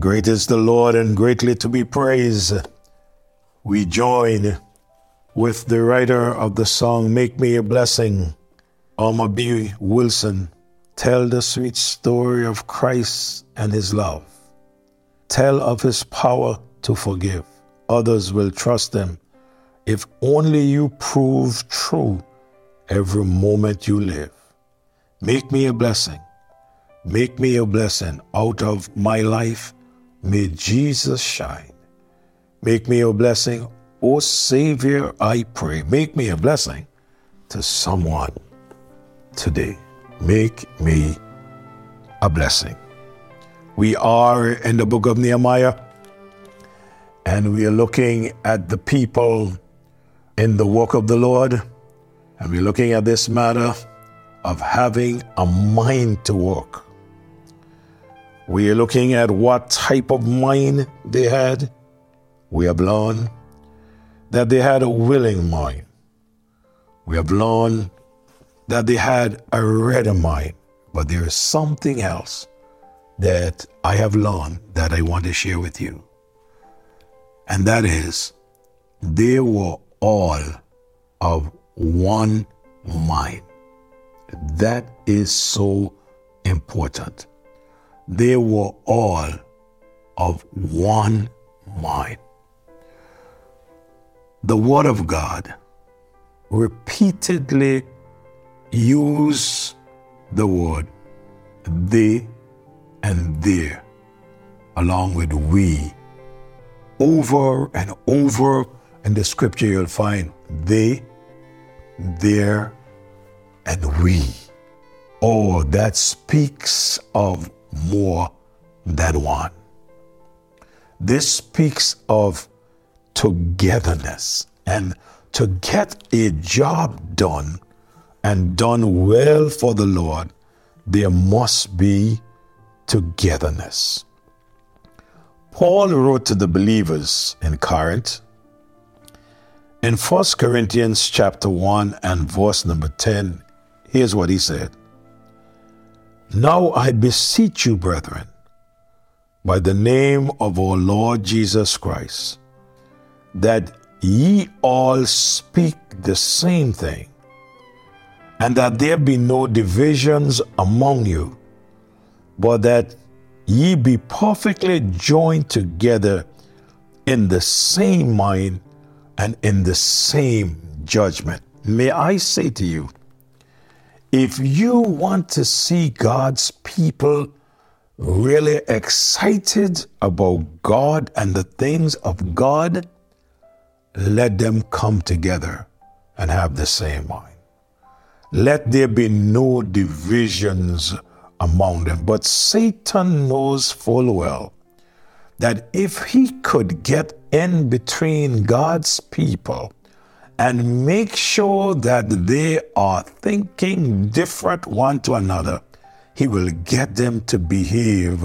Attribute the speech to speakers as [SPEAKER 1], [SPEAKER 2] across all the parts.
[SPEAKER 1] Great is the Lord and greatly to be praised. We join with the writer of the song, Make Me a Blessing, Alma B. Wilson. Tell the sweet story of Christ and his love. Tell of his power to forgive. Others will trust him if only you prove true every moment you live. Make me a blessing. Make me a blessing out of my life. May Jesus shine. Make me a blessing. O oh, Savior, I pray. Make me a blessing to someone today. Make me a blessing. We are in the book of Nehemiah, and we are looking at the people in the work of the Lord, and we're looking at this matter of having a mind to work. We are looking at what type of mind they had. We have learned that they had a willing mind. We have learned that they had a ready mind. But there is something else that I have learned that I want to share with you. And that is, they were all of one mind. That is so important. They were all of one mind. The Word of God repeatedly use the word they and there along with we over and over in the scripture you'll find they there and we oh that speaks of more than one this speaks of togetherness and to get a job done and done well for the Lord, there must be togetherness. Paul wrote to the believers in Corinth in 1 Corinthians chapter 1 and verse number 10. Here's what he said. Now I beseech you, brethren, by the name of our Lord Jesus Christ, that ye all speak the same thing and that there be no divisions among you, but that ye be perfectly joined together in the same mind and in the same judgment. May I say to you, if you want to see God's people really excited about God and the things of God, let them come together and have the same mind. Let there be no divisions among them. But Satan knows full well that if he could get in between God's people and make sure that they are thinking different one to another, he will get them to behave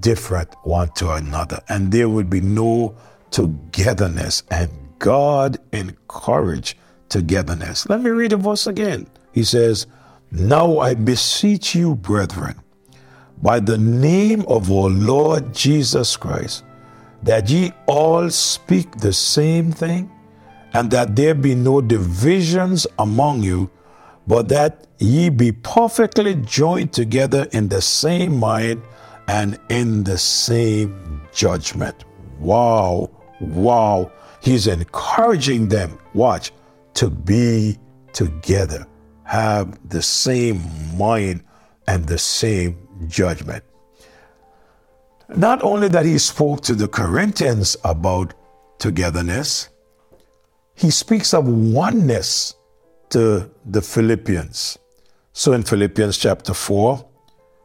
[SPEAKER 1] different one to another. And there will be no togetherness. And God encourage togetherness. Let me read the verse again. He says, Now I beseech you, brethren, by the name of our Lord Jesus Christ, that ye all speak the same thing, and that there be no divisions among you, but that ye be perfectly joined together in the same mind and in the same judgment. Wow, wow. He's encouraging them, watch, to be together have the same mind and the same judgment. Not only that he spoke to the Corinthians about togetherness, he speaks of oneness to the Philippians. So in Philippians chapter 4,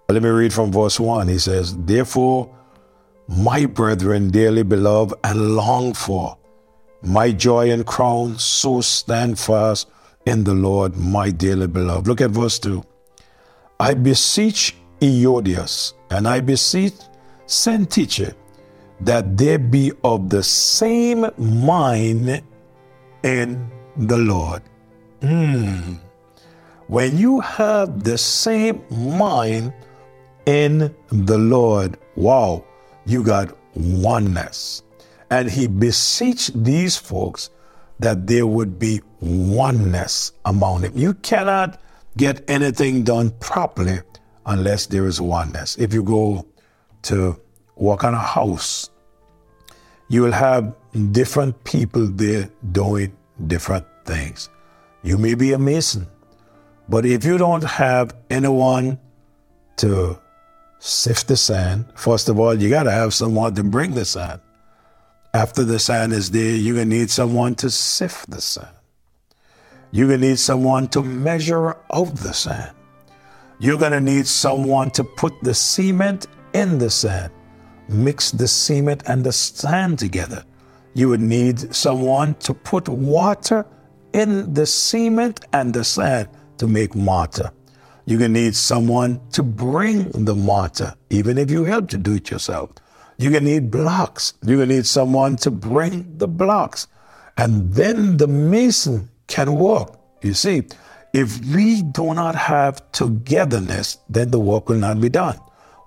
[SPEAKER 1] let me read from verse 1. He says, Therefore, my brethren, dearly beloved and long for, my joy and crown, so stand fast in the Lord, my dearly beloved. Look at verse 2. I beseech Euodias and I beseech Syntyche that they be of the same mind in the Lord. Mm. When you have the same mind in the Lord, wow, you got oneness. And he beseeched these folks that there would be oneness among them. You cannot get anything done properly unless there is oneness. If you go to work on a house, you will have different people there doing different things. You may be a mason, but if you don't have anyone to sift the sand, first of all, you got to have someone to bring the sand. After the sand is there, you're going to need someone to sift the sand. You're going to need someone to measure out the sand. You're going to need someone to put the cement in the sand, mix the cement and the sand together. You would need someone to put water in the cement and the sand to make mortar. You're going to need someone to bring the mortar, even if you help to do it yourself. You're going to need blocks. You're going to need someone to bring the blocks. And then the mason can work. You see, if we do not have togetherness, then the work will not be done.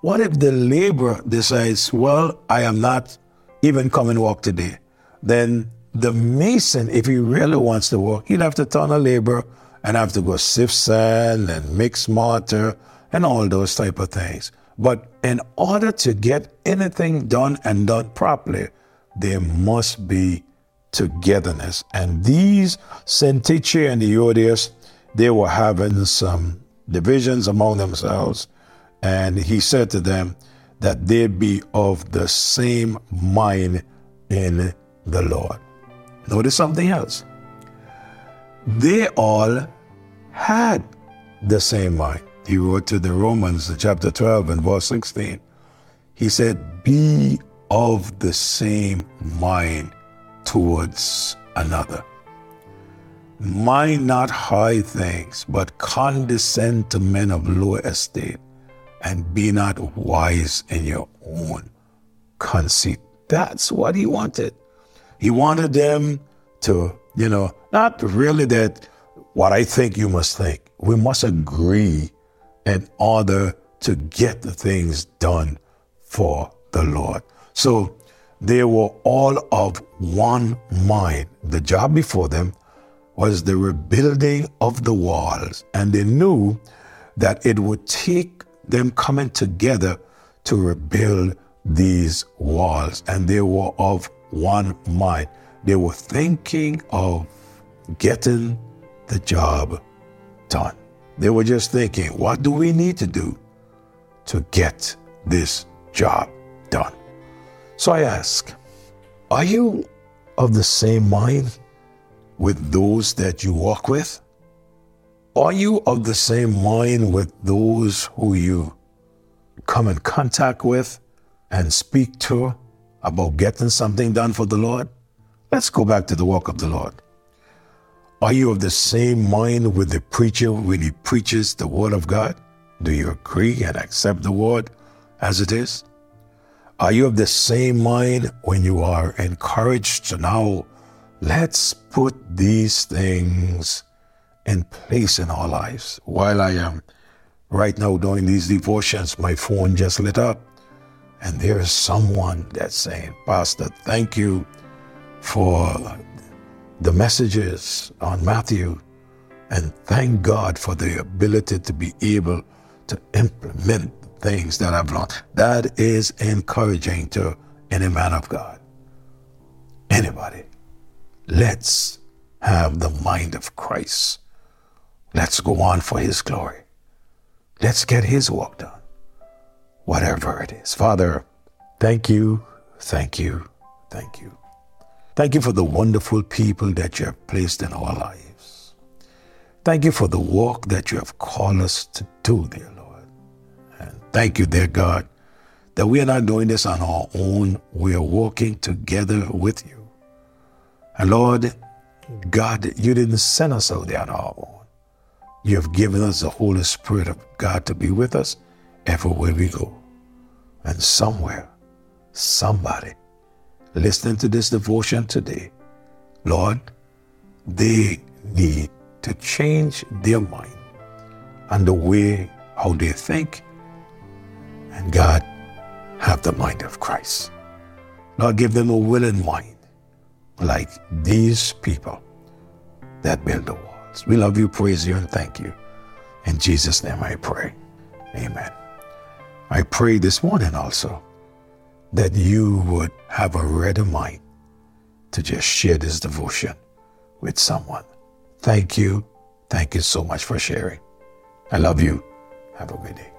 [SPEAKER 1] What if the laborer decides, well, I am not even coming work today? Then the mason, if he really wants to work, he'd have to turn a laborer and have to go sift sand and mix mortar and all those type of things. But in order to get anything done and done properly, there must be togetherness. And these Syntyche and the Euodias, they were having some divisions among themselves. And he said to them that they be of the same mind in the Lord. Notice something else. They all had the same mind. He wrote to the Romans, chapter 12 and verse 16. He said, Be of the same mind towards another. Mind not high things, but condescend to men of low estate, and be not wise in your own conceit. That's what he wanted. He wanted them to, you know, not really that what I think you must think. We must agree in order to get the things done for the Lord. So they were all of one mind. The job before them was the rebuilding of the walls, and they knew that it would take them coming together to rebuild these walls, and they were of one mind. They were thinking of getting the job done. They were just thinking, what do we need to do to get this job done? So I ask, are you of the same mind with those that you walk with? Are you of the same mind with those who you come in contact with and speak to about getting something done for the Lord? Let's go back to the work of the Lord. Are you of the same mind with the preacher when he preaches the word of God? Do you agree and accept the word as it is? Are you of the same mind when you are encouraged to now let's put these things in place in our lives? While I am right now doing these devotions, my phone just lit up and there is someone that's saying, Pastor, thank you for the messages on Matthew and thank God for the ability to be able to implement things that I've learned. That is encouraging to any man of God. Anybody. Let's have the mind of Christ. Let's go on for his glory. Let's get his work done. Whatever it is. Father, thank you, thank you, thank you. Thank you for the wonderful people that you have placed in our lives. Thank you for the work that you have called us to do, dear Lord. And thank you, dear God, that we are not doing this on our own. We are working together with you. And Lord, God, you didn't send us out there on our own. You have given us the Holy Spirit of God to be with us everywhere we go. And somewhere, somebody listening to this devotion today, Lord, they need to change their mind and the way how they think. And God, have the mind of Christ. Lord, give them a willing mind like these people that build the We love you, praise you, and thank you. In Jesus' name I pray. Amen. I pray this morning also that you would have a ready mind to just share this devotion with someone. Thank you. Thank you so much for sharing. I love you. Have a good day.